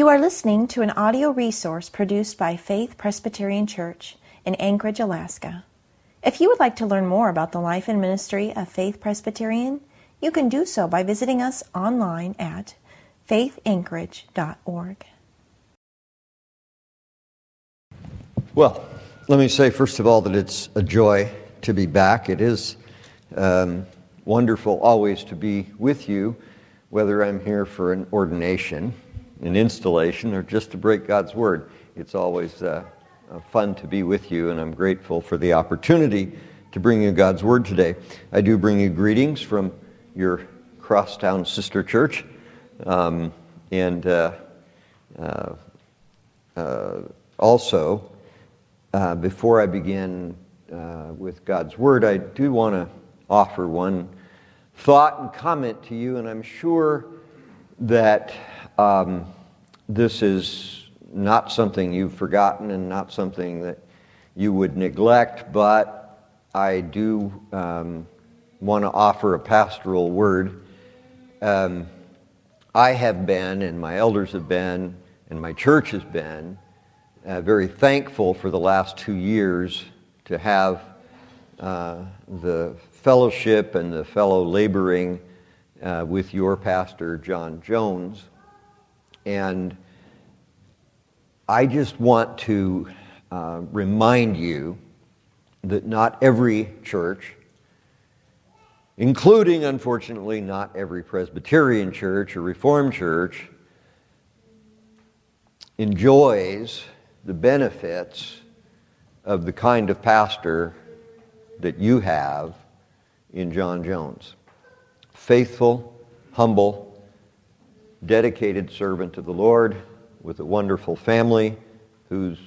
You are listening to an audio resource produced by Faith Presbyterian Church in Anchorage, Alaska. If you would like to learn more about the life and ministry of Faith Presbyterian, you can do so by visiting us online at faithanchorage.org. Well, let me say first of all that it's a joy to be back. It is um, wonderful always to be with you, whether I'm here for an ordination an installation or just to break God's Word. It's always uh, uh, fun to be with you, and I'm grateful for the opportunity to bring you God's Word today. I do bring you greetings from your crosstown sister church. Um, and uh, uh, uh also, uh, before I begin with God's Word, I do want to offer one thought and comment to you, and I'm sure that um, this is not something you've forgotten and not something that you would neglect, but I do um, want to offer a pastoral word. Um, I have been, and my elders have been, and my church has been uh, very thankful for the last two years to have uh, the fellowship and the fellow laboring uh, with your pastor, John Jones. And I just want to uh, remind you that not every church, including, unfortunately, not every Presbyterian church or Reformed church, enjoys the benefits of the kind of pastor that you have in John Jones. Faithful, humble, dedicated servant of the Lord with a wonderful family whose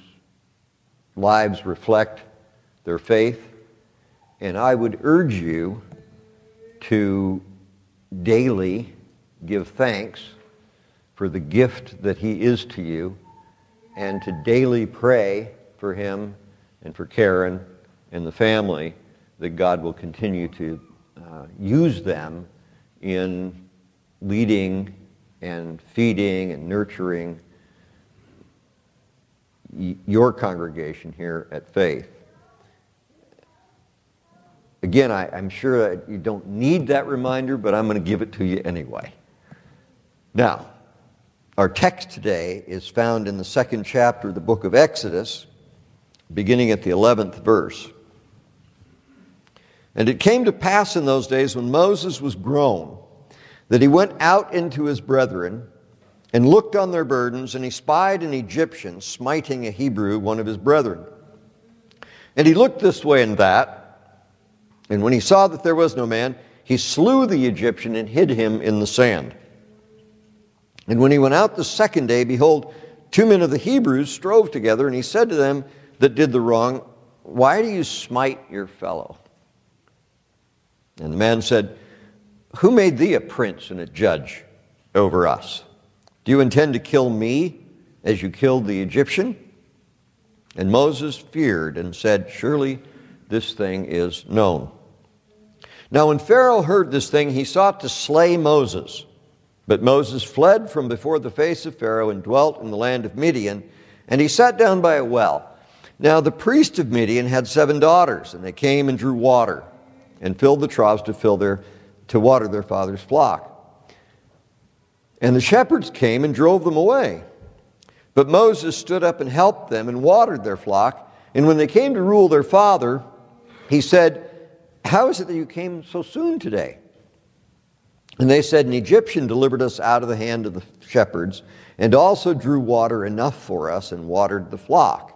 lives reflect their faith. And I would urge you to daily give thanks for the gift that he is to you and to daily pray for him and for Karen and the family that God will continue to uh, use them in leading and feeding and nurturing your congregation here at Faith. Again, I, am sure that you don't need that reminder, but I'm going to give it to you anyway. Now, our text today is found in the second chapter of the book of Exodus, beginning at the 11th verse. And it came to pass in those days when Moses was grown that he went out into his brethren and looked on their burdens, and he spied an Egyptian smiting a Hebrew, one of his brethren. And he looked this way and that, and when he saw that there was no man, he slew the Egyptian and hid him in the sand. And when he went out the second day, behold, two men of the Hebrews strove together, and he said to them that did the wrong, Why do you smite your fellow? And the man said, Who made thee a prince and a judge over us? Do you intend to kill me as you killed the Egyptian? And Moses feared and said, Surely this thing is known. Now, when Pharaoh heard this thing, he sought to slay Moses. But Moses fled from before the face of Pharaoh and dwelt in the land of Midian, and he sat down by a well. Now, the priest of Midian had seven daughters, and they came and drew water and filled the troughs to, fill their, to water their father's flock. And the shepherds came and drove them away. But Moses stood up and helped them and watered their flock. And when they came to Reuel their father, he said, How is it that you came so soon today? And they said, An Egyptian delivered us out of the hand of the shepherds, and also drew water enough for us and watered the flock.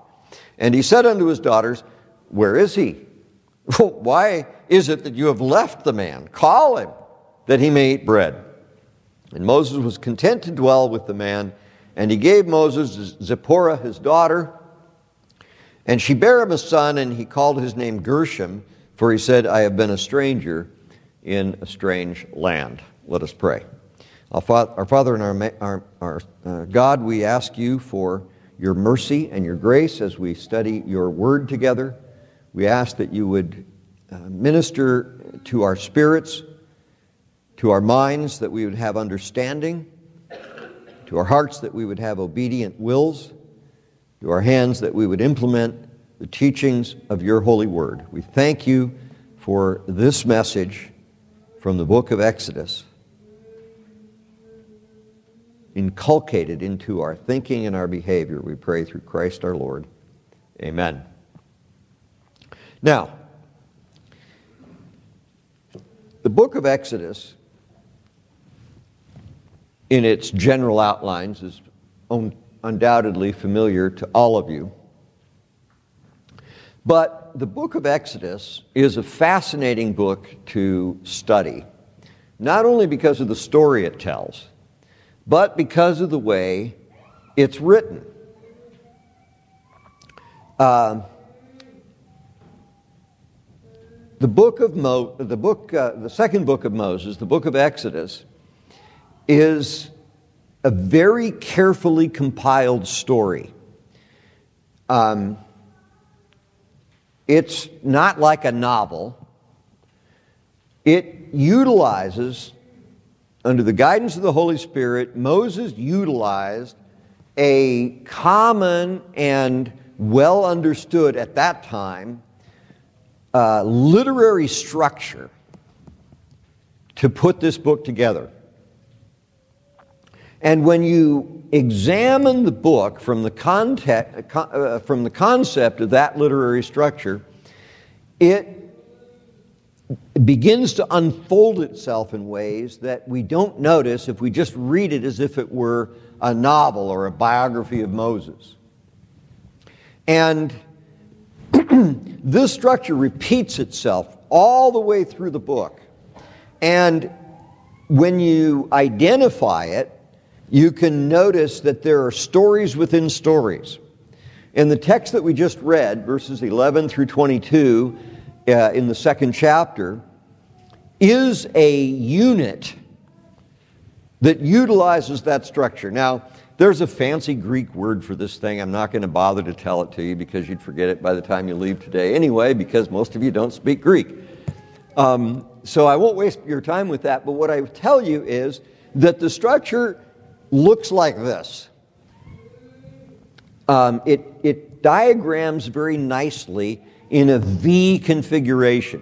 And he said unto his daughters, Where is he? Why is it that you have left the man? Call him, that he may eat bread. And Moses was content to dwell with the man, and he gave Moses Zipporah, his daughter, and she bare him a son, and he called his name Gershom, for he said, I have been a stranger in a strange land. Let us pray. Our Father and our, our, our uh, God, we ask you for your mercy and your grace as we study your word together. We ask that you would uh, minister to our spirits to our minds that we would have understanding, to our hearts that we would have obedient wills, to our hands that we would implement the teachings of your holy word. We thank you for this message from the book of Exodus, inculcated into our thinking and our behavior. We pray through Christ our Lord. Amen. Now, the book of Exodus, in its general outlines, is undoubtedly familiar to all of you. But the book of Exodus is a fascinating book to study, not only because of the story it tells, but because of the way it's written. Uh, the book of Mo, the book, uh, the second book of Moses, the book of Exodus, is a very carefully compiled story. Um, it's not like a novel. It utilizes, under the guidance of the Holy Spirit, Moses utilized a common and well understood at that time uh, literary structure to put this book together. And when you examine the book from the, context, uh, from the concept of that literary structure, it begins to unfold itself in ways that we don't notice if we just read it as if it were a novel or a biography of Moses. And this structure repeats itself all the way through the book. And when you identify it, you can notice that there are stories within stories. In the text that we just read, verses 11 through 22, uh, in the second chapter, is a unit that utilizes that structure. Now, there's a fancy Greek word for this thing. I'm not going to bother to tell it to you because you'd forget it by the time you leave today anyway, because most of you don't speak Greek. Um, so I won't waste your time with that, but what I tell you is that the structure looks like this. Um, it, it diagrams very nicely in a V configuration.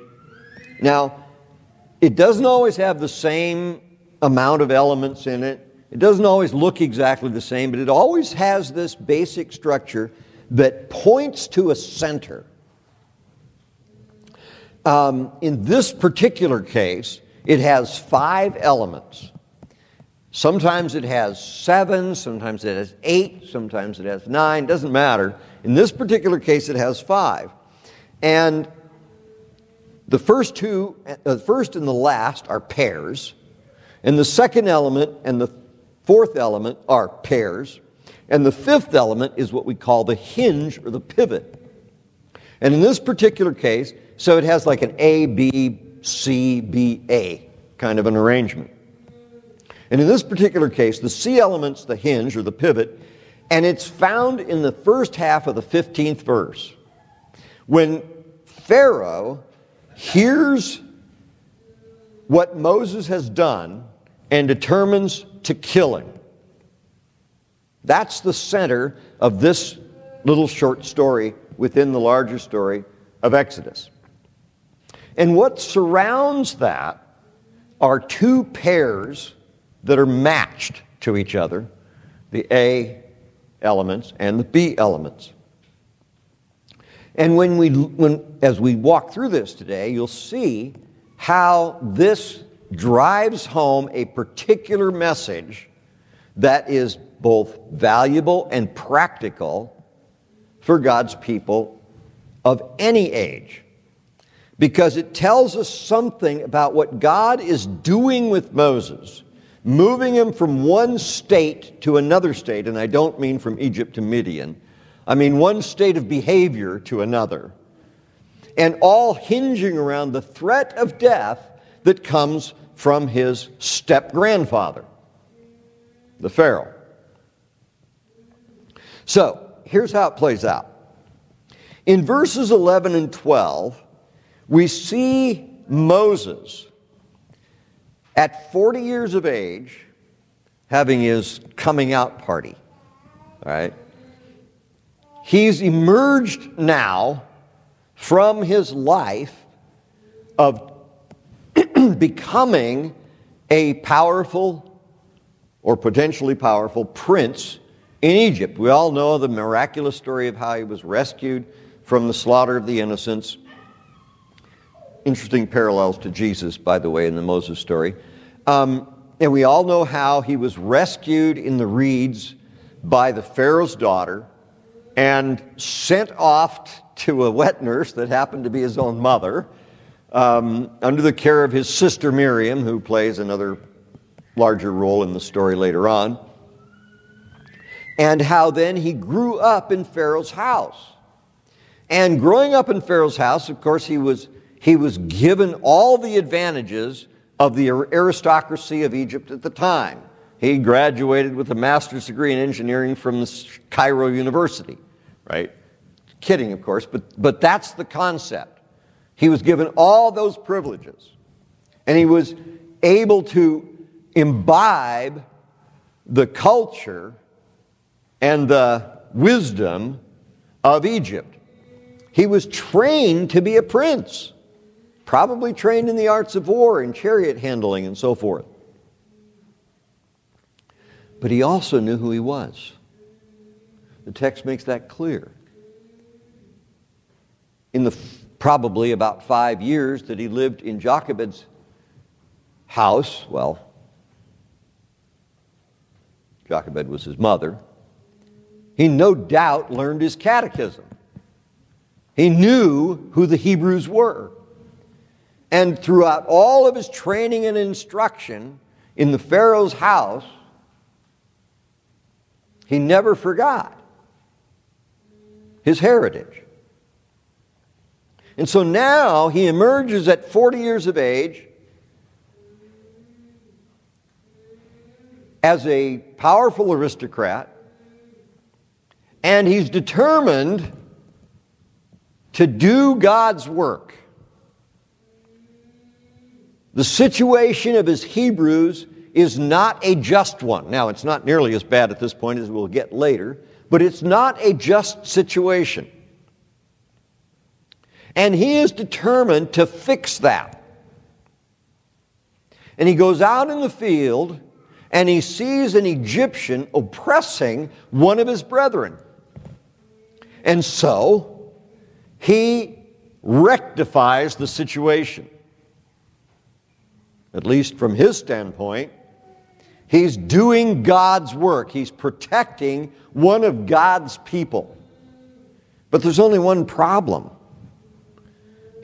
Now, it doesn't always have the same amount of elements in it. It doesn't always look exactly the same, but it always has this basic structure that points to a center. Um, in this particular case, it has five elements. Sometimes it has seven, sometimes it has eight, sometimes it has nine, doesn't matter. In this particular case, it has five. And the first two, the first and the last are pairs, and the second element and the fourth element are pairs, and the fifth element is what we call the hinge or the pivot. And in this particular case, so it has like an A, B, C, B, A kind of an arrangement. And in this particular case, the C element's the hinge or the pivot, and it's found in the first half of the 15th verse. When Pharaoh hears what Moses has done and determines to kill him. That's the center of this little short story within the larger story of Exodus. And what surrounds that are two pairs that are matched to each other the A elements and the B elements. And when we, when, as we walk through this today, you'll see how this drives home a particular message that is both valuable and practical for God's people of any age. Because it tells us something about what God is doing with Moses moving him from one state to another state, and I don't mean from Egypt to Midian, I mean one state of behavior to another, and all hinging around the threat of death that comes from his step grandfather, the Pharaoh. So, here's how it plays out. In verses 11 and 12, we see Moses at 40 years of age, having his coming out party. All right? He's emerged now from his life of becoming a powerful or potentially powerful prince in Egypt. We all know the miraculous story of how he was rescued from the slaughter of the innocents. Interesting parallels to Jesus, by the way, in the Moses story. Um, and we all know how he was rescued in the reeds by the Pharaoh's daughter and sent off to a wet nurse that happened to be his own mother um, under the care of his sister Miriam, who plays another larger role in the story later on. And how then he grew up in Pharaoh's house. And growing up in Pharaoh's house, of course, he was, he was given all the advantages of the aristocracy of Egypt at the time. He graduated with a master's degree in engineering from the Cairo University, right? Kidding, of course, but, but that's the concept. He was given all those privileges, and he was able to imbibe the culture and the wisdom of Egypt. He was trained to be a prince, probably trained in the arts of war and chariot handling and so forth. But he also knew who he was. The text makes that clear. In the probably about five years that he lived in Jochebed's house, well, Jochebed was his mother, he no doubt learned his catechism. He knew who the Hebrews were. And throughout all of his training and instruction in the Pharaoh's house, he never forgot his heritage. And so now he emerges at 40 years of age as a powerful aristocrat, and he's determined to do God's work. The situation of his Hebrews is not a just one. Now, it's not nearly as bad at this point as we'll get later, but it's not a just situation. And he is determined to fix that. And he goes out in the field and he sees an Egyptian oppressing one of his brethren. And so he rectifies the situation. At least from his standpoint, he's doing God's work, he's protecting one of God's people. But there's only one problem.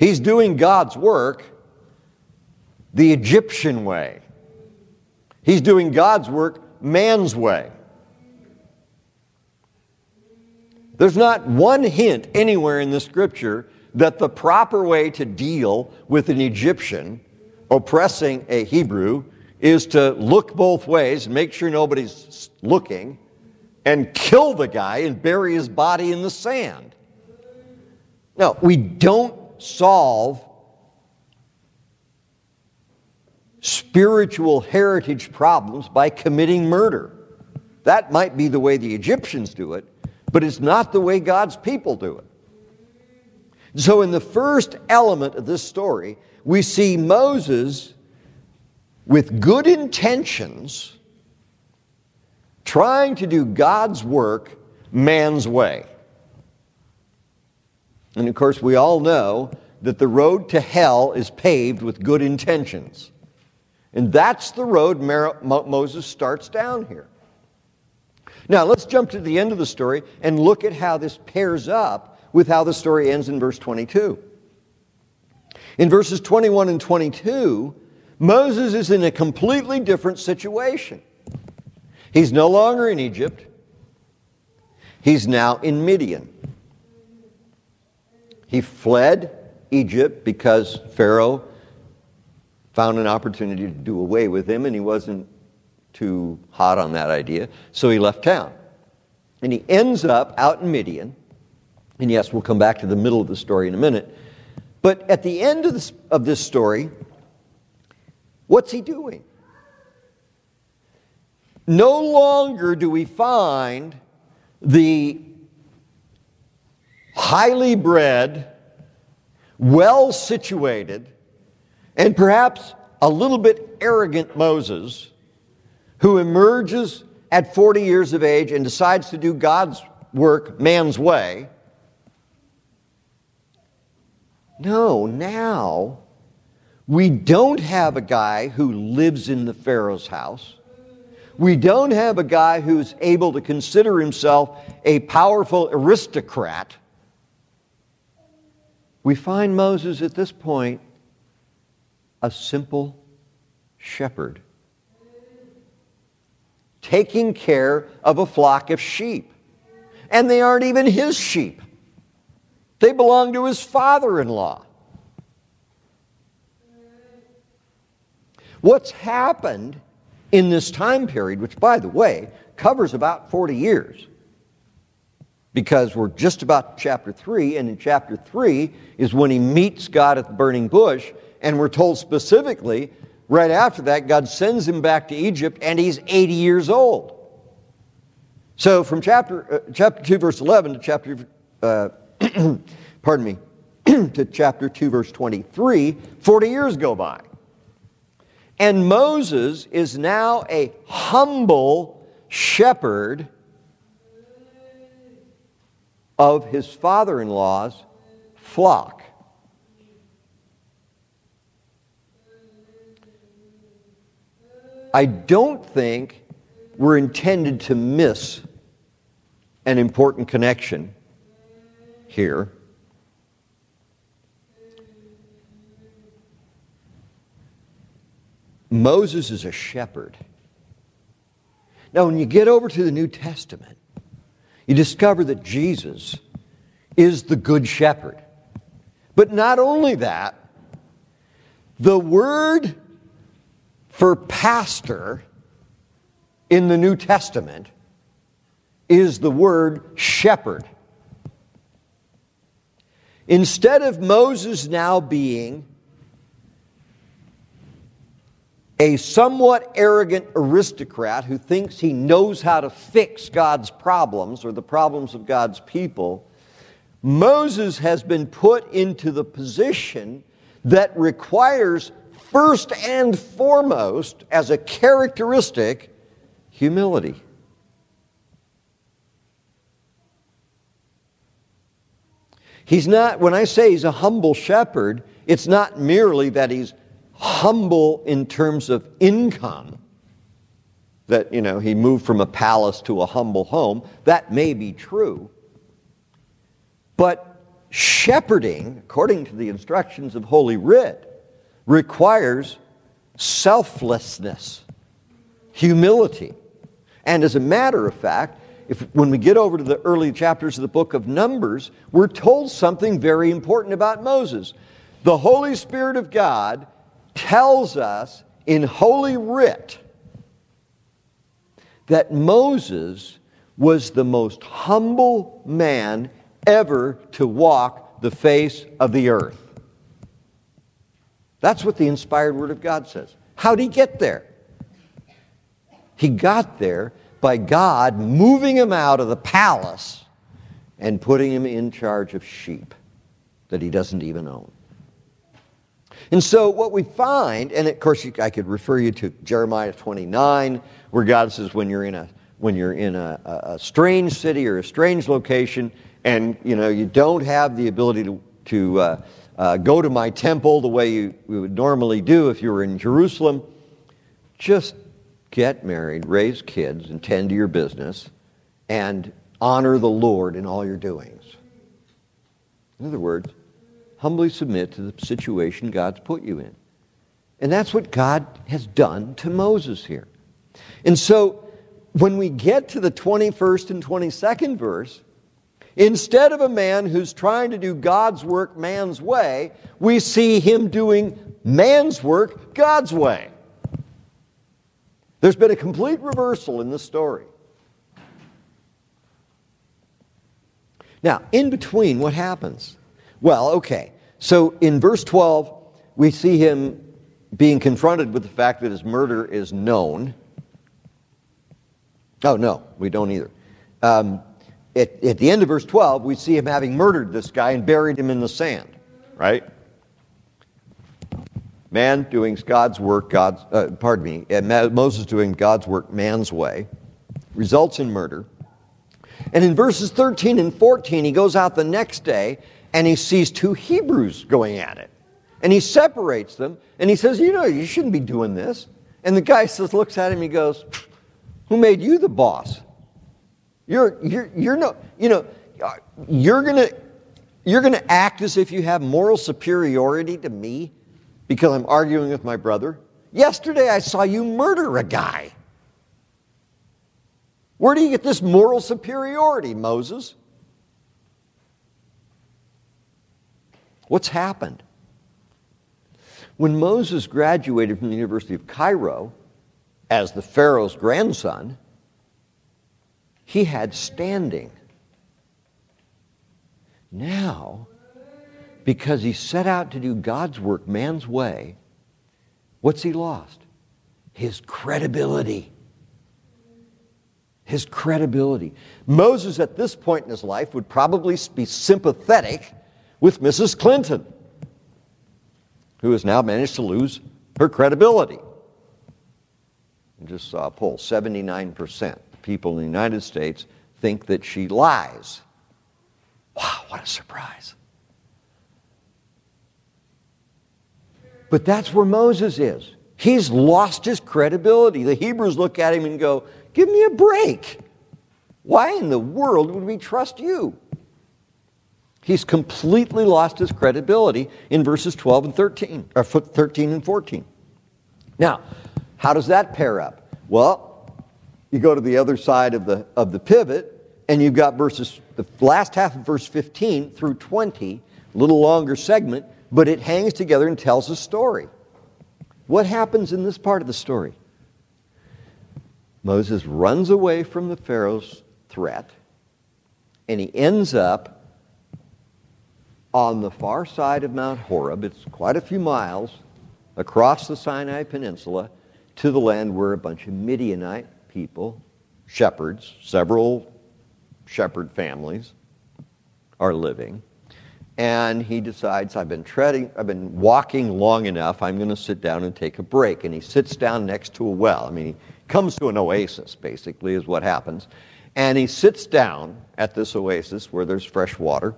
He's doing God's work the Egyptian way. He's doing God's work man's way. There's not one hint anywhere in the scripture that the proper way to deal with an Egyptian oppressing a Hebrew is to look both ways, make sure nobody's looking, and kill the guy and bury his body in the sand. No, we don't solve spiritual heritage problems by committing murder. That might be the way the Egyptians do it, but it's not the way God's people do it. So, in the first element of this story, we see Moses with good intentions trying to do God's work man's way. And of course, we all know that the road to hell is paved with good intentions. And that's the road Moses starts down here. Now, let's jump to the end of the story and look at how this pairs up with how the story ends in verse 22. In verses 21 and 22, Moses is in a completely different situation. He's no longer in Egypt, he's now in Midian. He fled Egypt because Pharaoh found an opportunity to do away with him, and he wasn't too hot on that idea, so he left town. And he ends up out in Midian. And yes, we'll come back to the middle of the story in a minute. But at the end of this, of this story, what's he doing? no longer do we find the highly bred, well situated, and perhaps a little bit arrogant Moses who emerges at 40 years of age and decides to do God's work man's way. No, now we don't have a guy who lives in the Pharaoh's house. We don't have a guy who's able to consider himself a powerful aristocrat. We find Moses at this point a simple shepherd taking care of a flock of sheep. And they aren't even his sheep, they belong to his father in law. What's happened in this time period, which, by the way, covers about 40 years, because we're just about chapter 3, and in chapter 3 is when he meets God at the burning bush, and we're told specifically right after that, God sends him back to Egypt, and he's 80 years old. So from chapter, uh, chapter 2, verse 11 to chapter, uh, pardon me, to chapter 2, verse 23, 40 years go by. And Moses is now a humble shepherd of his father in law's flock. I don't think we're intended to miss an important connection here. Moses is a shepherd. Now, when you get over to the New Testament, you discover that Jesus is the Good Shepherd. But not only that, the word for pastor in the New Testament is the word shepherd. Instead of Moses now being a somewhat arrogant aristocrat who thinks he knows how to fix God's problems or the problems of God's people, Moses has been put into the position that requires, first and foremost, as a characteristic, humility. He's not, when I say he's a humble shepherd, it's not merely that he's humble in terms of income, that, you know, he moved from a palace to a humble home. That may be true. But shepherding, according to the instructions of Holy Writ, requires selflessness, humility. And as a matter of fact, if, when we get over to the early chapters of the book of Numbers, we're told something very important about Moses. The Holy Spirit of God tells us in Holy Writ that Moses was the most humble man ever to walk the face of the earth. That's what the inspired Word of God says. How'd he get there? He got there by God moving him out of the palace and putting him in charge of sheep that he doesn't even own. And so, what we find, and of course, I could refer you to Jeremiah 29, where God says, when you're in a when you're in a, a, strange city or a strange location, and you know you don't have the ability to to uh, uh, go to my temple the way you, you would normally do if you were in Jerusalem, just get married, raise kids, and tend to your business, and honor the Lord in all your doings. In other words, humbly submit to the situation God's put you in. And that's what God has done to Moses here. And so when we get to the 21st and 22nd verse, instead of a man who's trying to do God's work man's way, we see him doing man's work God's way. There's been a complete reversal in the story. Now, in between, what happens? Well, okay. So in verse 12, we see him being confronted with the fact that his murder is known. Oh, no, we don't either. Um, at, at the end of verse 12, we see him having murdered this guy and buried him in the sand, right? Man doing God's work, God's, uh, pardon me, Moses doing God's work man's way, results in murder. And in verses 13 and 14, he goes out the next day and he sees two Hebrews going at it. And he separates them and he says, You know, you shouldn't be doing this. And the guy says, looks at him, he goes, Who made you the boss? You're, you're, you're no, you know, you're to you're to act as if you have moral superiority to me because I'm arguing with my brother. Yesterday I saw you murder a guy. Where do you get this moral superiority, Moses? What's happened? When Moses graduated from the University of Cairo as the Pharaoh's grandson, he had standing. Now, because he set out to do God's work man's way, what's he lost? His credibility. His credibility. Moses, at this point in his life, would probably be sympathetic with Mrs. Clinton, who has now managed to lose her credibility. I just saw a poll 79% of people in the United States think that she lies. Wow, what a surprise. But that's where Moses is. He's lost his credibility. The Hebrews look at him and go, Give me a break. Why in the world would we trust you? He's completely lost his credibility in verses 12 and 13, or 13 and 14. Now, how does that pair up? Well, you go to the other side of the, of the pivot, and you've got verses, the last half of verse 15 through 20, a little longer segment, but it hangs together and tells a story. What happens in this part of the story? Moses runs away from the Pharaoh's threat, and he ends up on the far side of Mount Horeb. It's quite a few miles across the Sinai Peninsula to the land where a bunch of Midianite people, shepherds, several shepherd families, are living. And he decides, I've been treading, I've been walking long enough, I'm going to sit down and take a break. And he sits down next to a well. I mean, he comes to an oasis, basically, is what happens. And he sits down at this oasis where there's fresh water.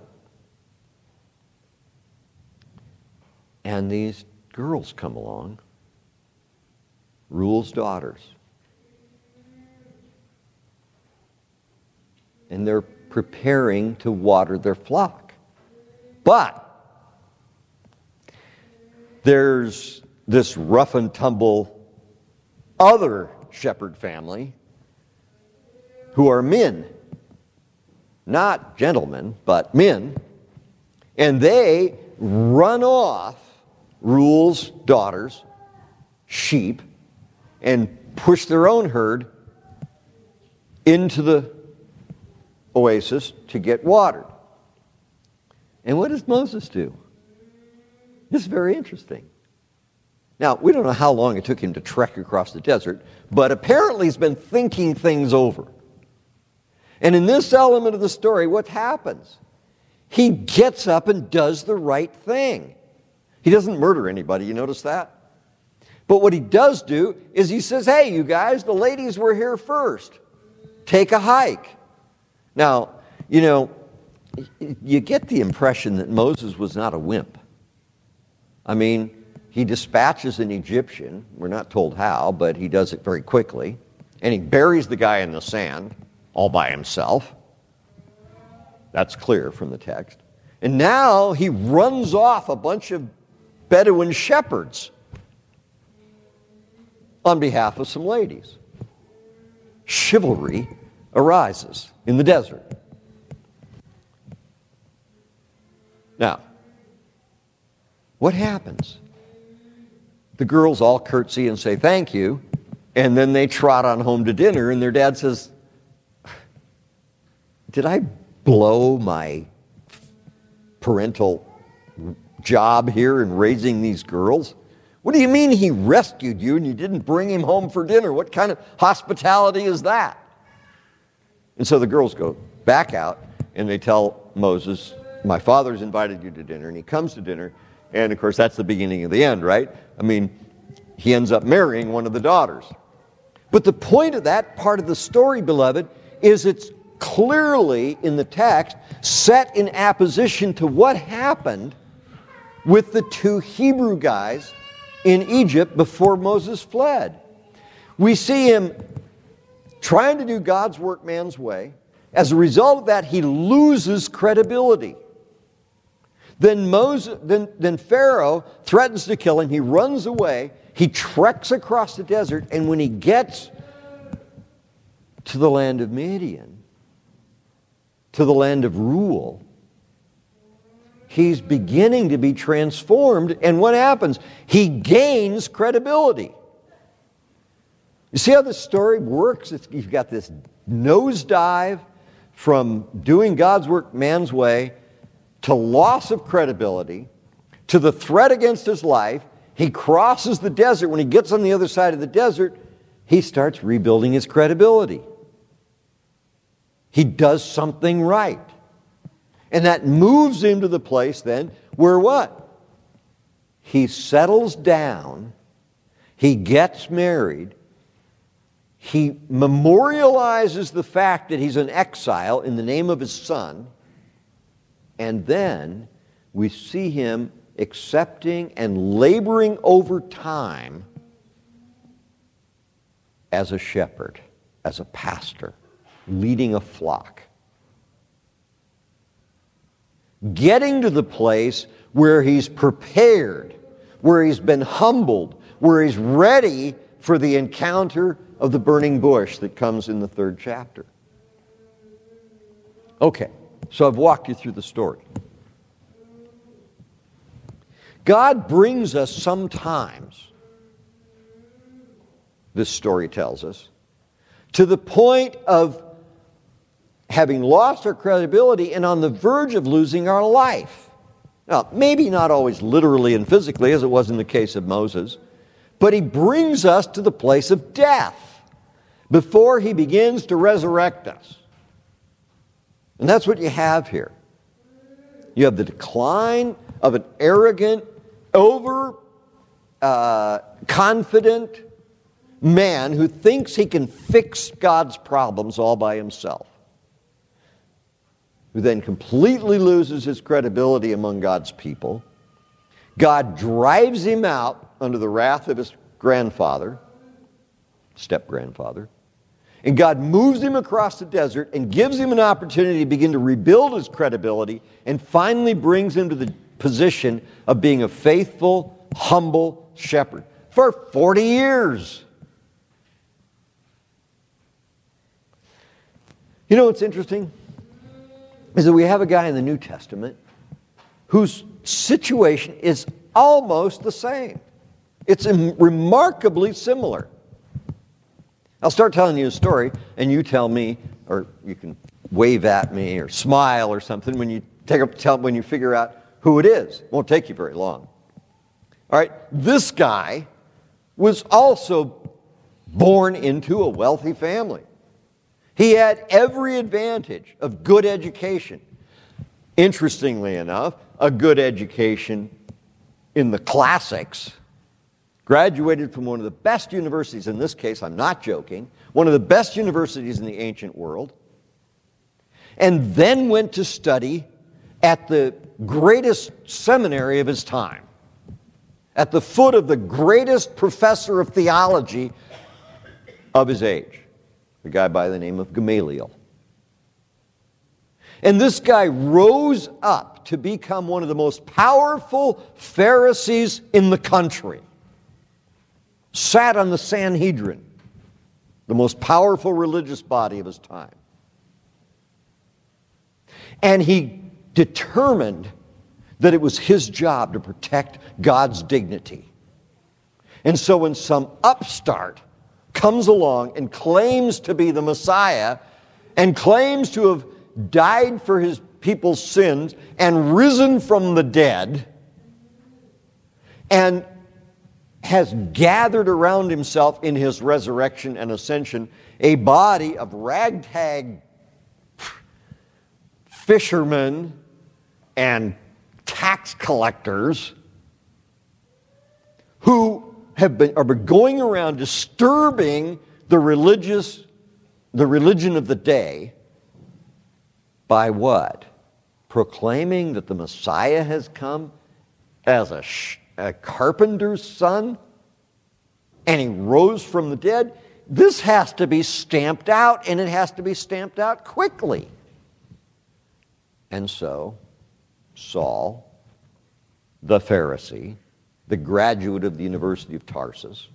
And these girls come along, Reuel's daughters. And they're preparing to water their flock. But there's this rough and tumble other shepherd family who are men, not gentlemen, but men, and they run off Reuel's daughters, sheep, and push their own herd into the oasis to get watered. And what does Moses do? This is very interesting. Now, we don't know how long it took him to trek across the desert, but apparently he's been thinking things over. And in this element of the story, what happens? He gets up and does the right thing. He doesn't murder anybody, you notice that? But what he does do is he says, Hey, you guys, the ladies were here first. Take a hike. Now, you know, you get the impression that Moses was not a wimp. I mean, he dispatches an Egyptian, we're not told how, but he does it very quickly, and he buries the guy in the sand all by himself. That's clear from the text. And now he runs off a bunch of Bedouin shepherds on behalf of some ladies. Chivalry arises in the desert. Now, what happens? The girls all curtsy and say thank you, and then they trot on home to dinner, and their dad says, Did I blow my parental job here in raising these girls? What do you mean he rescued you and you didn't bring him home for dinner? What kind of hospitality is that? And so the girls go back out and they tell Moses, My father's invited you to dinner. And he comes to dinner. And of course, that's the beginning of the end, right? I mean, he ends up marrying one of the daughters. But the point of that part of the story, beloved, is it's clearly in the text set in apposition to what happened with the two Hebrew guys in Egypt before Moses fled. We see him trying to do God's work man's way. As a result of that, he loses credibility. Then, Moses, then, then Pharaoh threatens to kill him. He runs away. He treks across the desert. And when he gets to the land of Midian, to the land of Reuel, he's beginning to be transformed. And what happens? He gains credibility. You see how this story works? It's, you've got this nosedive from doing God's work man's way to loss of credibility to the threat against his life. He crosses the desert. When he gets on the other side of the desert, he starts rebuilding his credibility. He does something right. And that moves him to the place then where what? He settles down, he gets married, he memorializes the fact that he's an exile in the name of his son, and then we see him accepting and laboring over time as a shepherd, as a pastor, leading a flock. Getting to the place where he's prepared, where he's been humbled, where he's ready for the encounter of the burning bush that comes in the third chapter. Okay, so I've walked you through the story. God brings us sometimes, this story tells us, to the point of having lost our credibility and on the verge of losing our life. Now, maybe not always literally and physically, as it was in the case of Moses, but he brings us to the place of death before he begins to resurrect us. And that's what you have here. You have the decline of an arrogant, over uh, confident man who thinks he can fix God's problems all by himself, who then completely loses his credibility among God's people. God drives him out under the wrath of his grandfather, step grandfather. And God moves him across the desert and gives him an opportunity to begin to rebuild his credibility and finally brings him to the position of being a faithful, humble shepherd for 40 years. You know what's interesting? Is that we have a guy in the New Testament whose situation is almost the same. It's remarkably similar. I'll start telling you a story, and you tell me, or you can wave at me or smile or something when you take up tell when you figure out who it is. It won't take you very long. All right, this guy was also born into a wealthy family. He had every advantage of good education. Interestingly enough, a good education in the classics graduated from one of the best universities, in this case, I'm not joking, one of the best universities in the ancient world, and then went to study at the greatest seminary of his time, at the foot of the greatest professor of theology of his age, a guy by the name of Gamaliel. And this guy rose up to become one of the most powerful Pharisees in the country sat on the Sanhedrin, the most powerful religious body of his time. And he determined that it was his job to protect God's dignity. And so when some upstart comes along and claims to be the Messiah and claims to have died for his people's sins and risen from the dead and has gathered around himself in his resurrection and ascension a body of ragtag fishermen and tax collectors who have been, are going around disturbing the religious, the religion of the day by what? Proclaiming that the Messiah has come as a, sh- a carpenter's son and he rose from the dead. This has to be stamped out, and it has to be stamped out quickly. And so, Saul, the Pharisee, the graduate of the University of Tarsus,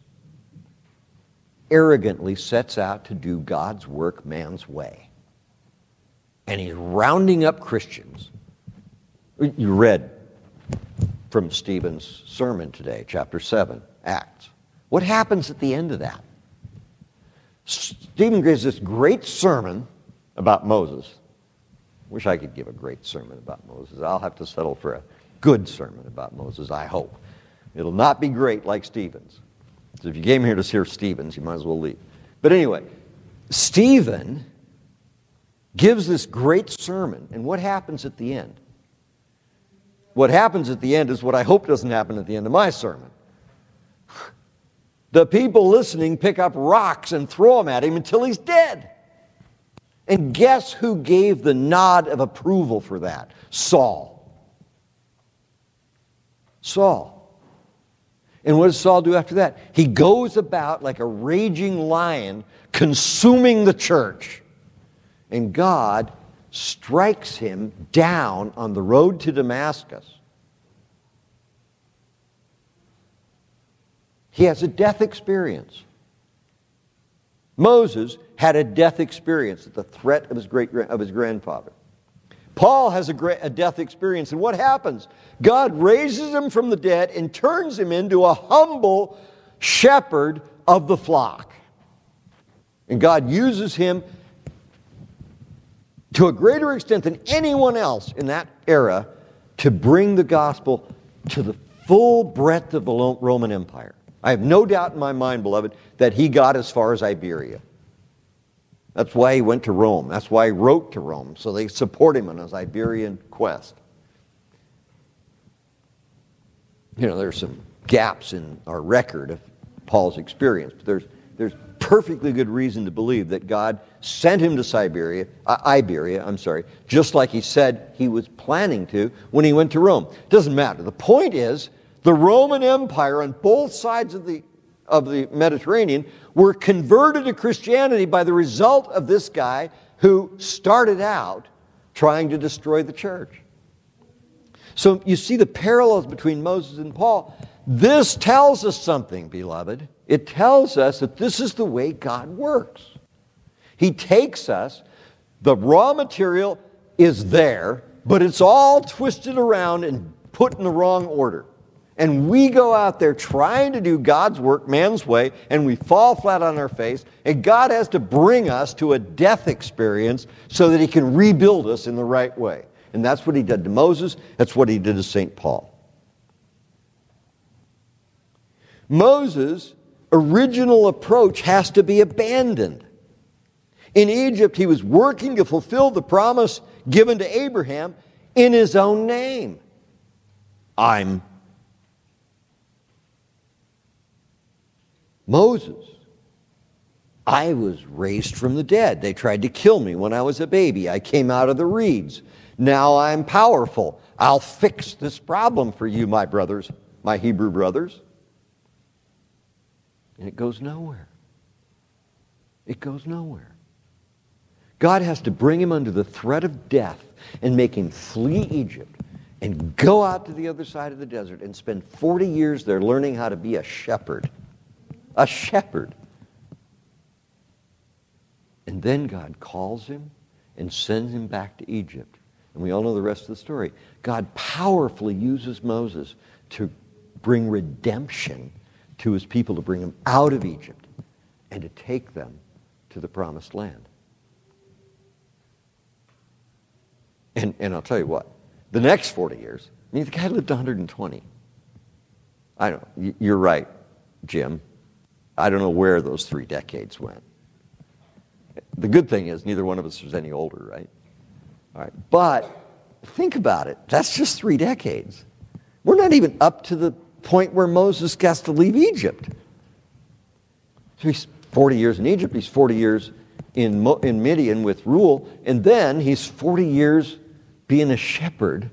arrogantly sets out to do God's work man's way. And he's rounding up Christians. You read from Stephen's sermon today, chapter 7, Acts. What happens at the end of that? Stephen gives this great sermon about Moses. Wish I could give a great sermon about Moses. I'll have to settle for a good sermon about Moses, I hope. It'll not be great like Stephen's. So if you came here to hear Stephen's, you might as well leave. But anyway, Stephen gives this great sermon, and what happens at the end? What happens at the end is what I hope doesn't happen at the end of my sermon. The people listening pick up rocks and throw them at him until he's dead. And guess who gave the nod of approval for that? Saul. Saul. And what does Saul do after that? He goes about like a raging lion, consuming the church. And God strikes him down on the road to Damascus. He has a death experience. Moses had a death experience at the threat of his, great, of his grandfather. Paul has a, great, a death experience, and what happens? God raises him from the dead and turns him into a humble shepherd of the flock. And God uses him to a greater extent than anyone else in that era to bring the gospel to the full breadth of the Roman Empire. I have no doubt in my mind, beloved, that he got as far as Iberia. That's why he went to Rome. That's why he wrote to Rome, so they support him on his Iberian quest. You know, there's some gaps in our record of Paul's experience, but there's, there's perfectly good reason to believe that God sent him to Siberia, uh, Iberia, I'm sorry, just like he said he was planning to when he went to Rome. Doesn't matter. The point is, the Roman Empire on both sides of the, of the Mediterranean were converted to Christianity by the result of this guy who started out trying to destroy the church. So you see the parallels between Moses and Paul. This tells us something, beloved. It tells us that this is the way God works. He takes us, the raw material is there, but it's all twisted around and put in the wrong order and we go out there trying to do God's work man's way, and we fall flat on our face, and God has to bring us to a death experience so that He can rebuild us in the right way. And that's what He did to Moses, that's what He did to St. Paul. Moses' original approach has to be abandoned. In Egypt, he was working to fulfill the promise given to Abraham in his own name. I'm Moses. I was raised from the dead. They tried to kill me when I was a baby. I came out of the reeds. Now I'm powerful. I'll fix this problem for you, my brothers, my Hebrew brothers. And it goes nowhere. It goes nowhere. God has to bring him under the threat of death and make him flee Egypt and go out to the other side of the desert and spend 40 years there learning how to be a shepherd a shepherd. And then God calls him and sends him back to Egypt. And we all know the rest of the story. God powerfully uses Moses to bring redemption to his people, to bring them out of Egypt and to take them to the promised land. And, and I'll tell you what, the next 40 years, I mean, the guy lived 120. I don't you're right, Jim. I don't know where those three decades went. The good thing is, neither one of us is any older, right? All right, but think about it. That's just three decades. We're not even up to the point where Moses has to leave Egypt. So he's 40 years in Egypt, he's 40 years in, in Midian with Reuel, and then he's 40 years being a shepherd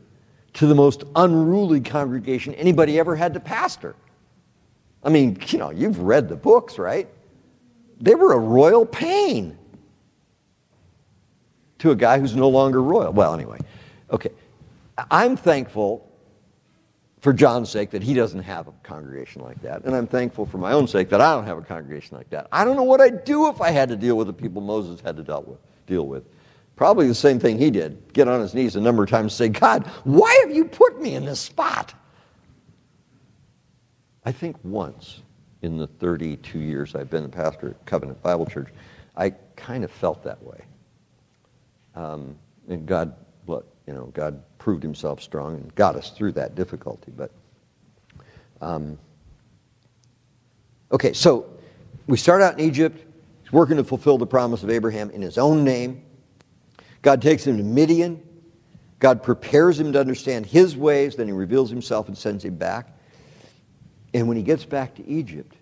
to the most unruly congregation anybody ever had to pastor. I mean, you know, you've read the books, right? They were a royal pain to a guy who's no longer royal. Well, anyway, okay. I'm thankful for John's sake that he doesn't have a congregation like that. And I'm thankful for my own sake that I don't have a congregation like that. I don't know what I'd do if I had to deal with the people Moses had to deal with. Deal with. Probably the same thing he did get on his knees a number of times and say, God, why have you put me in this spot? I think once in the 32 years I've been a pastor at Covenant Bible Church, I kind of felt that way. Um, and God, you know, God proved himself strong and got us through that difficulty. But um, okay, so we start out in Egypt. He's working to fulfill the promise of Abraham in his own name. God takes him to Midian. God prepares him to understand his ways. Then he reveals himself and sends him back. And when he gets back to Egypt,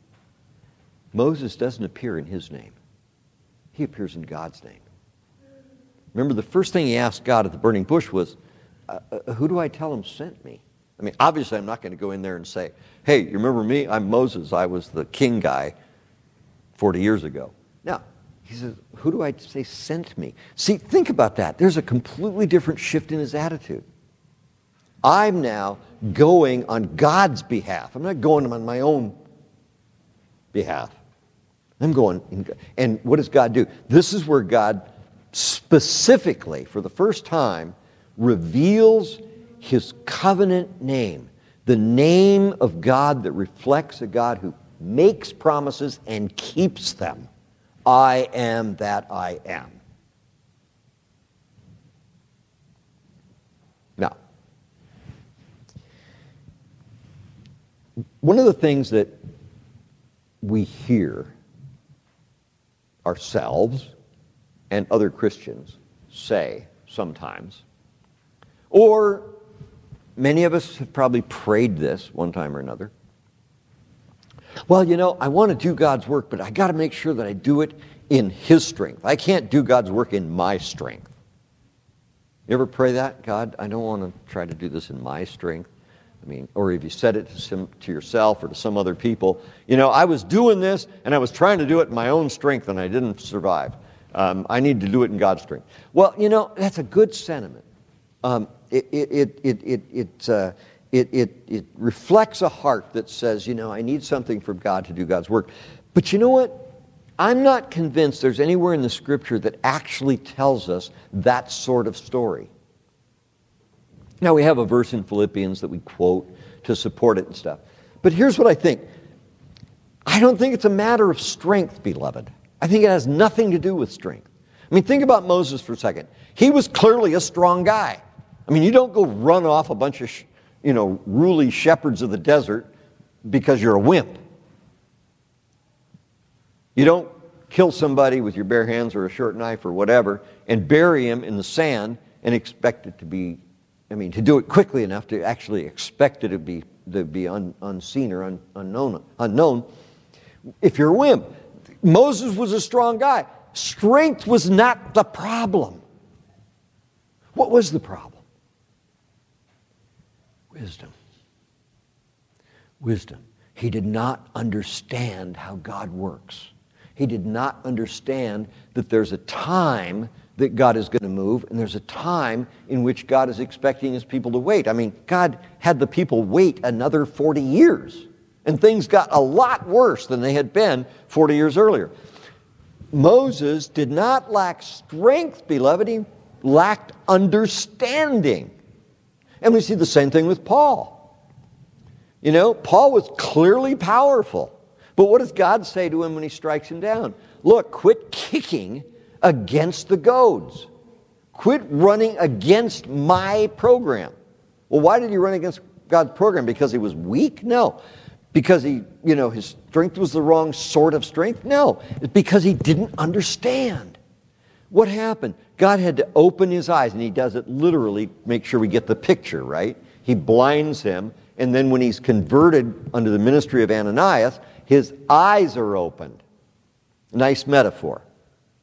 Moses doesn't appear in his name. He appears in God's name. Remember, the first thing he asked God at the burning bush was, uh, uh, who do I tell him sent me? I mean, obviously, I'm not going to go in there and say, hey, you remember me? I'm Moses. I was the king guy 40 years ago. Now, he says, who do I say sent me? See, think about that. There's a completely different shift in his attitude. I'm now going on God's behalf. I'm not going on my own behalf. I'm going, in, and what does God do? This is where God specifically, for the first time, reveals his covenant name, the name of God that reflects a God who makes promises and keeps them. I am that I am. Now, one of the things that we hear ourselves and other Christians say sometimes or many of us have probably prayed this one time or another. Well, you know, I want to do God's work, but I got to make sure that I do it in His strength. I can't do God's work in my strength. You ever pray that? God, I don't want to try to do this in my strength. I mean, or if you said it to, some, to yourself or to some other people, you know, I was doing this and I was trying to do it in my own strength and I didn't survive. Um, I need to do it in God's strength. Well, you know, that's a good sentiment. Um, it, it, it, it, it, uh, it, it, it reflects a heart that says, you know, I need something from God to do God's work. But you know what? I'm not convinced there's anywhere in the scripture that actually tells us that sort of story. Now, we have a verse in Philippians that we quote to support it and stuff. But here's what I think I don't think it's a matter of strength, beloved. I think it has nothing to do with strength. I mean, think about Moses for a second. He was clearly a strong guy. I mean, you don't go run off a bunch of, you know, ruly shepherds of the desert because you're a wimp. You don't kill somebody with your bare hands or a short knife or whatever and bury him in the sand and expect it to be, I mean, to do it quickly enough to actually expect it to be, to be un, unseen or un, unknown, unknown if you're a wimp. Moses was a strong guy. Strength was not the problem. What was the problem? Wisdom. Wisdom. He did not understand how God works. He did not understand that there's a time that God is going to move, and there's a time in which God is expecting his people to wait. I mean, God had the people wait another 40 years, and things got a lot worse than they had been 40 years earlier. Moses did not lack strength, beloved, he lacked understanding. And we see the same thing with Paul. You know, Paul was clearly powerful. But what does God say to him when he strikes him down? Look, quit kicking against the goads. Quit running against my program. Well, why did he run against God's program? Because he was weak? No. Because he, you know, his strength was the wrong sort of strength? No. It's because he didn't understand. What happened? God had to open his eyes, and he does it literally, make sure we get the picture, right? He blinds him, and then when he's converted under the ministry of Ananias, his eyes are opened. Nice metaphor.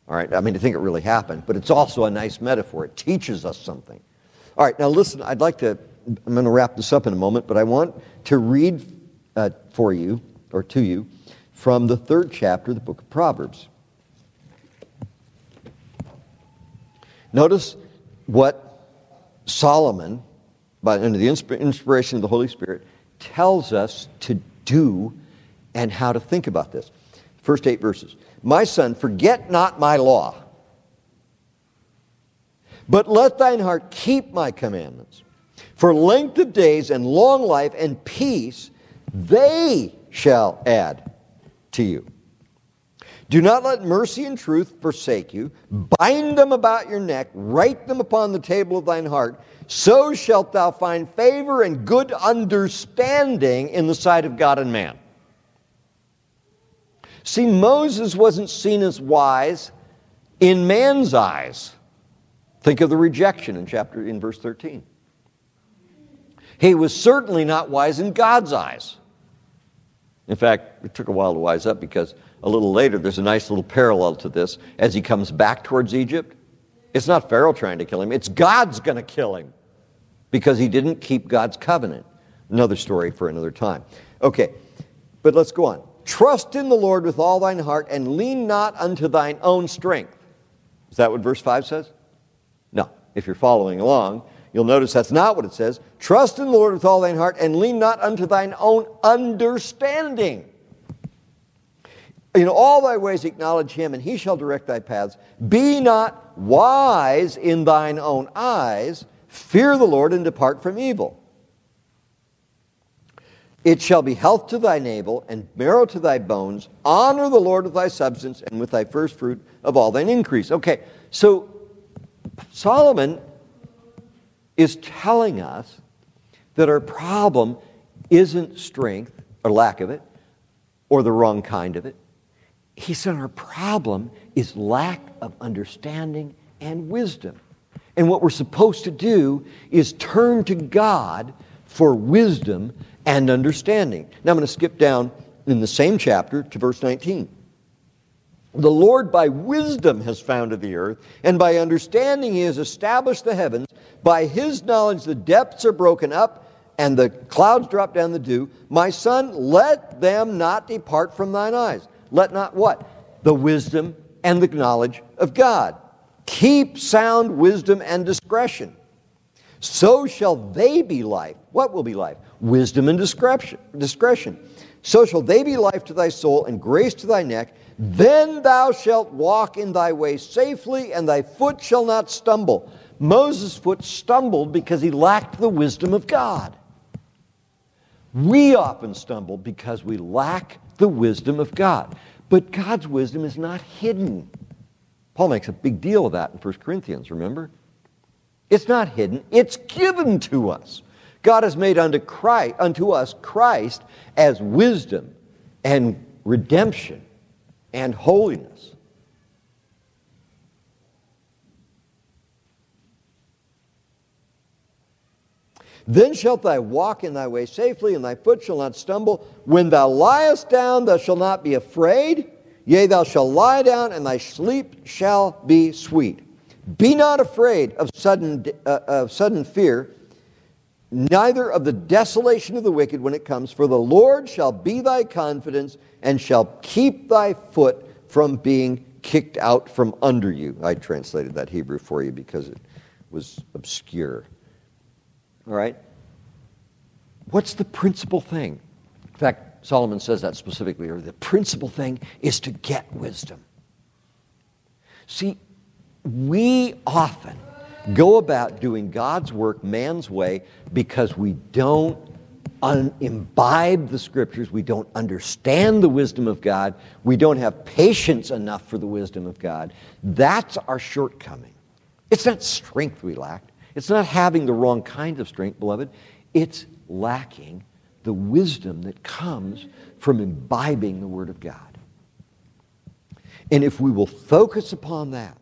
All right, I mean, I think it really happened, but it's also a nice metaphor. It teaches us something. All right, now listen, I'd like to, I'm going to wrap this up in a moment, but I want to read uh, for you, or to you, from the third chapter of the book of Proverbs. Notice what Solomon, by under the inspiration of the Holy Spirit, tells us to do and how to think about this. First eight verses. My son, forget not my law, but let thine heart keep my commandments. For length of days and long life and peace, they shall add to you. Do not let mercy and truth forsake you. Bind them about your neck, write them upon the table of thine heart. So shalt thou find favor and good understanding in the sight of God and man. See, Moses wasn't seen as wise in man's eyes. Think of the rejection in chapter in verse 13. He was certainly not wise in God's eyes. In fact, it took a while to wise up because a little later, there's a nice little parallel to this as he comes back towards Egypt. It's not Pharaoh trying to kill him, it's God's going to kill him because he didn't keep God's covenant. Another story for another time. Okay, but let's go on. Trust in the Lord with all thine heart and lean not unto thine own strength. Is that what verse 5 says? No. If you're following along, you'll notice that's not what it says. Trust in the Lord with all thine heart and lean not unto thine own understanding. In all thy ways acknowledge him, and he shall direct thy paths. Be not wise in thine own eyes. Fear the Lord and depart from evil. It shall be health to thy navel and marrow to thy bones. Honor the Lord with thy substance and with thy first fruit of all thine increase. Okay, so Solomon is telling us that our problem isn't strength or lack of it or the wrong kind of it. He said our problem is lack of understanding and wisdom. And what we're supposed to do is turn to God for wisdom and understanding. Now I'm going to skip down in the same chapter to verse 19. The Lord by wisdom has founded the earth, and by understanding he has established the heavens. By his knowledge the depths are broken up, and the clouds drop down the dew. My son, let them not depart from thine eyes. Let not what? The wisdom and the knowledge of God. Keep sound wisdom and discretion. So shall they be life. What will be life? Wisdom and discretion. So shall they be life to thy soul and grace to thy neck. Then thou shalt walk in thy way safely, and thy foot shall not stumble. Moses' foot stumbled because he lacked the wisdom of God. We often stumble because we lack the wisdom of God. But God's wisdom is not hidden. Paul makes a big deal of that in 1 Corinthians, remember? It's not hidden, it's given to us. God has made unto, Christ, unto us Christ as wisdom and redemption and holiness. Then shalt thou walk in thy way safely, and thy foot shall not stumble. When thou liest down, thou shalt not be afraid. Yea, thou shalt lie down, and thy sleep shall be sweet. Be not afraid of sudden, uh, of sudden fear, neither of the desolation of the wicked when it comes, for the Lord shall be thy confidence, and shall keep thy foot from being kicked out from under you. I translated that Hebrew for you because it was obscure. All right? What's the principal thing? In fact, Solomon says that specifically, or the principal thing is to get wisdom. See, we often go about doing God's work man's way because we don't un- imbibe the scriptures, we don't understand the wisdom of God, we don't have patience enough for the wisdom of God. That's our shortcoming. It's not strength we lack, it's not having the wrong kind of strength, beloved. It's lacking the wisdom that comes from imbibing the Word of God. And if we will focus upon that,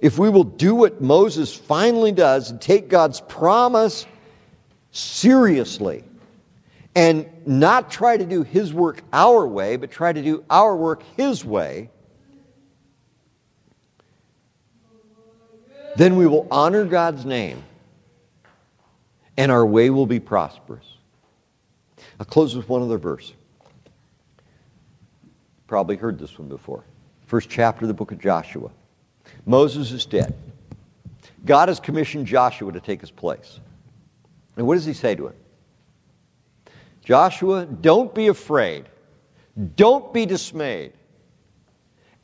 if we will do what Moses finally does and take God's promise seriously and not try to do his work our way, but try to do our work his way, then we will honor God's name and our way will be prosperous. I'll close with one other verse. Probably heard this one before. First chapter of the book of Joshua. Moses is dead. God has commissioned Joshua to take his place. And what does he say to him? Joshua, don't be afraid. Don't be dismayed.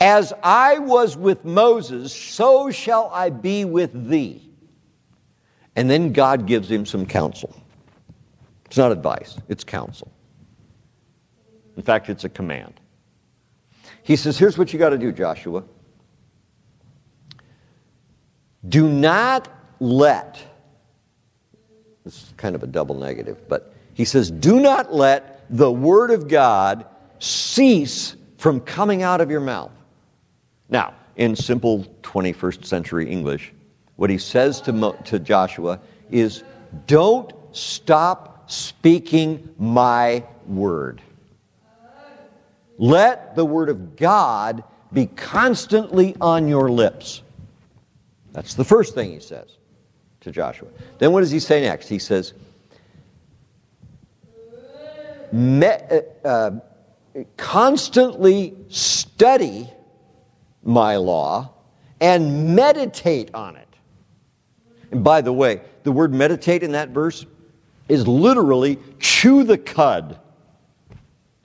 As I was with Moses, so shall I be with thee. And then God gives him some counsel. It's not advice, it's counsel. In fact, it's a command. He says, Here's what you got to do, Joshua. Do not let, is kind of a double negative, but he says, Do not let the word of God cease from coming out of your mouth. Now, in simple 21st century English, what he says to, Mo, to Joshua is, Don't stop speaking my word. Let the word of God be constantly on your lips. That's the first thing he says to Joshua. Then what does he say next? He says, me, uh, uh, constantly study my law and meditate on it. And by the way, the word meditate in that verse is literally chew the cud.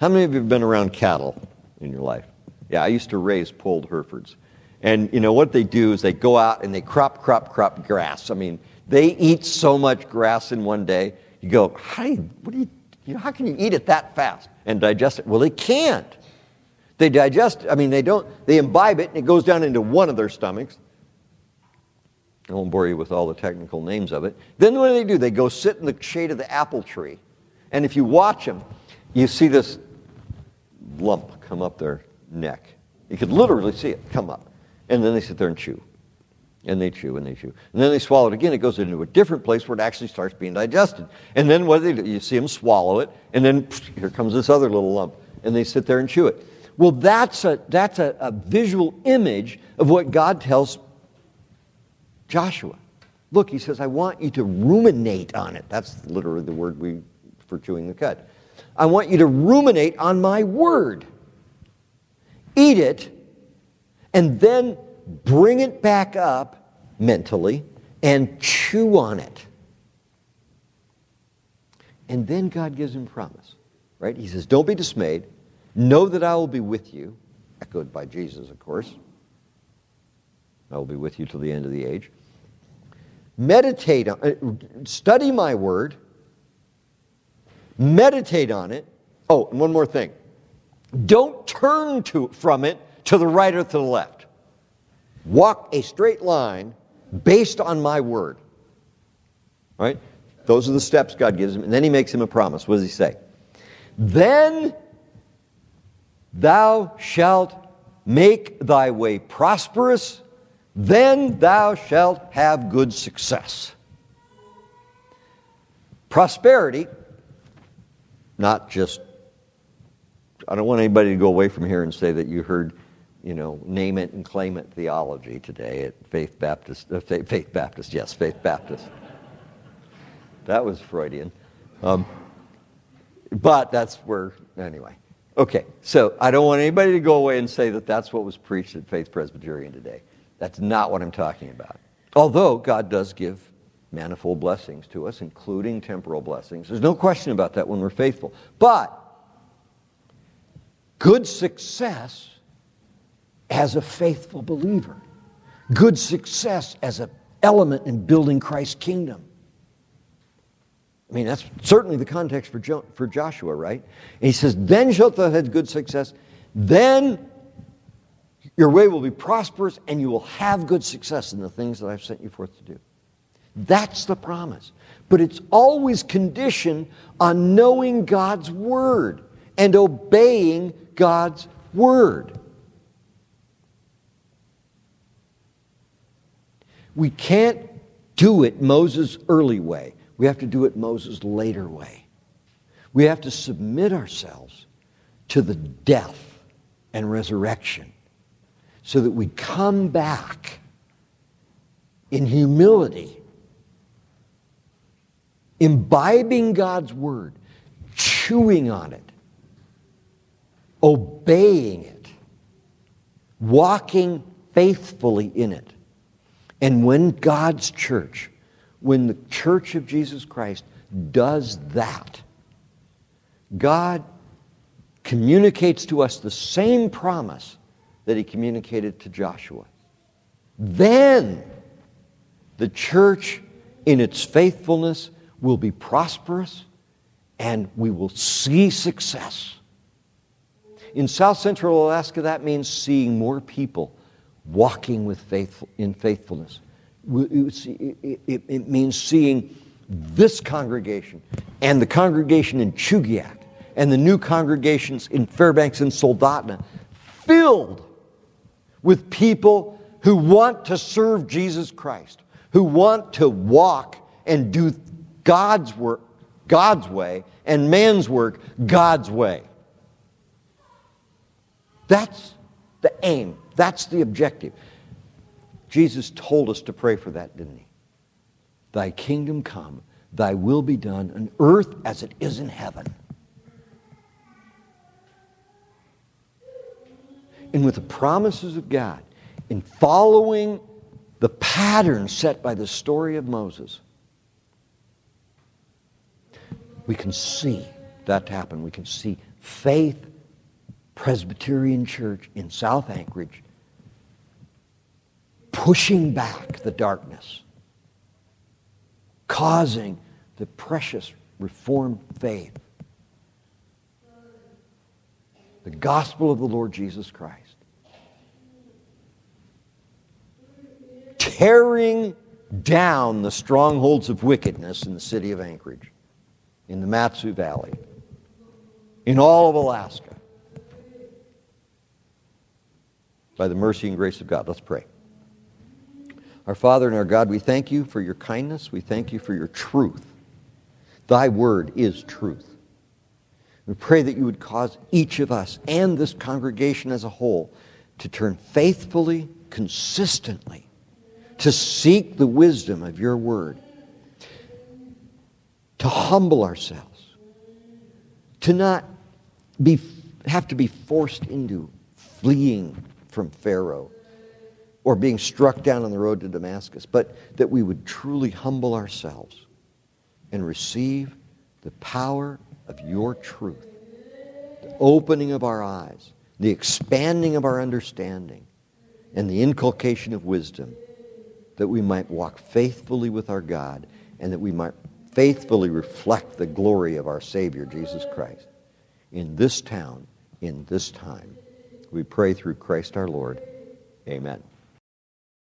How many of you have been around cattle in your life? Yeah, I used to raise polled Herefords. And you know what they do is they go out and they crop, crop, crop grass. I mean, they eat so much grass in one day. You go, how, do you, what do you, you know, how can you eat it that fast and digest it? Well, they can't. They digest, I mean, they don't, they imbibe it and it goes down into one of their stomachs. I won't bore you with all the technical names of it. Then what do they do? They go sit in the shade of the apple tree. And if you watch them, you see this lump come up their neck. You could literally see it come up. And then they sit there and chew. And they chew and they chew. And then they swallow it again. It goes into a different place where it actually starts being digested. And then what do they do? You see them swallow it, and then here comes this other little lump. And they sit there and chew it. Well, that's a, that's a, a visual image of what God tells Joshua. Look, he says, I want you to ruminate on it. That's literally the word we for chewing the cud. I want you to ruminate on my word. Eat it and then bring it back up mentally and chew on it. And then God gives him promise, right? He says, Don't be dismayed. Know that I will be with you, echoed by Jesus, of course. I will be with you till the end of the age. Meditate on uh, study my word, meditate on it. Oh, and one more thing. Don't turn to, from it to the right or to the left. Walk a straight line based on my word. Right? Those are the steps God gives him. And then he makes him a promise. What does he say? Then thou shalt make thy way prosperous, then thou shalt have good success. Prosperity, not just, I don't want anybody to go away from here and say that you heard you know, name it and claim it theology today at Faith Baptist, uh, Faith, Faith, Baptist, yes, Faith Baptist. that was Freudian. Um, but that's where, anyway. Okay, so I don't want anybody to go away and say that that's what was preached at Faith Presbyterian today. That's not what I'm talking about. Although God does give manifold blessings to us, including temporal blessings. There's no question about that when we're faithful. But good success as a faithful believer, good success as an element in building Christ's kingdom. I mean, that's certainly the context for, jo- for Joshua, right? And he says, Then shalt thou have good success, then your way will be prosperous, and you will have good success in the things that I've sent you forth to do. That's the promise. But it's always conditioned on knowing God's word and obeying God's word. We can't do it Moses' early way. We have to do it Moses' later way. We have to submit ourselves to the death and resurrection so that we come back in humility, imbibing God's word, chewing on it, obeying it, walking faithfully in it. And when God's church, when the church of Jesus Christ does that, God communicates to us the same promise that he communicated to Joshua. Then the church, in its faithfulness, will be prosperous and we will see success. In South Central Alaska, that means seeing more people walking with faith, in faithfulness. It means seeing this congregation and the congregation in Chugiak and the new congregations in Fairbanks and Soldotna filled with people who want to serve Jesus Christ, who want to walk and do God's work God's way and man's work God's way. That's the aim. That's the objective. Jesus told us to pray for that, didn't he? Thy kingdom come, thy will be done on earth as it is in heaven. And with the promises of God, in following the pattern set by the story of Moses, we can see that happen. We can see faith Presbyterian Church in South Anchorage pushing back the darkness, causing the precious Reformed faith, the gospel of the Lord Jesus Christ, tearing down the strongholds of wickedness in the city of Anchorage, in the Mat-Su Valley, in all of Alaska by the mercy and grace of God. Let's pray. Our Father and our God, we thank you for your kindness. We thank you for your truth. Thy word is truth. We pray that you would cause each of us and this congregation as a whole to turn faithfully, consistently, to seek the wisdom of your word, to humble ourselves, to not be, have to be forced into fleeing from Pharaoh or being struck down on the road to Damascus, but that we would truly humble ourselves and receive the power of your truth, the opening of our eyes, the expanding of our understanding, and the inculcation of wisdom, that we might walk faithfully with our God and that we might faithfully reflect the glory of our Savior, Jesus Christ, in this town, in this time. We pray through Christ our Lord. Amen.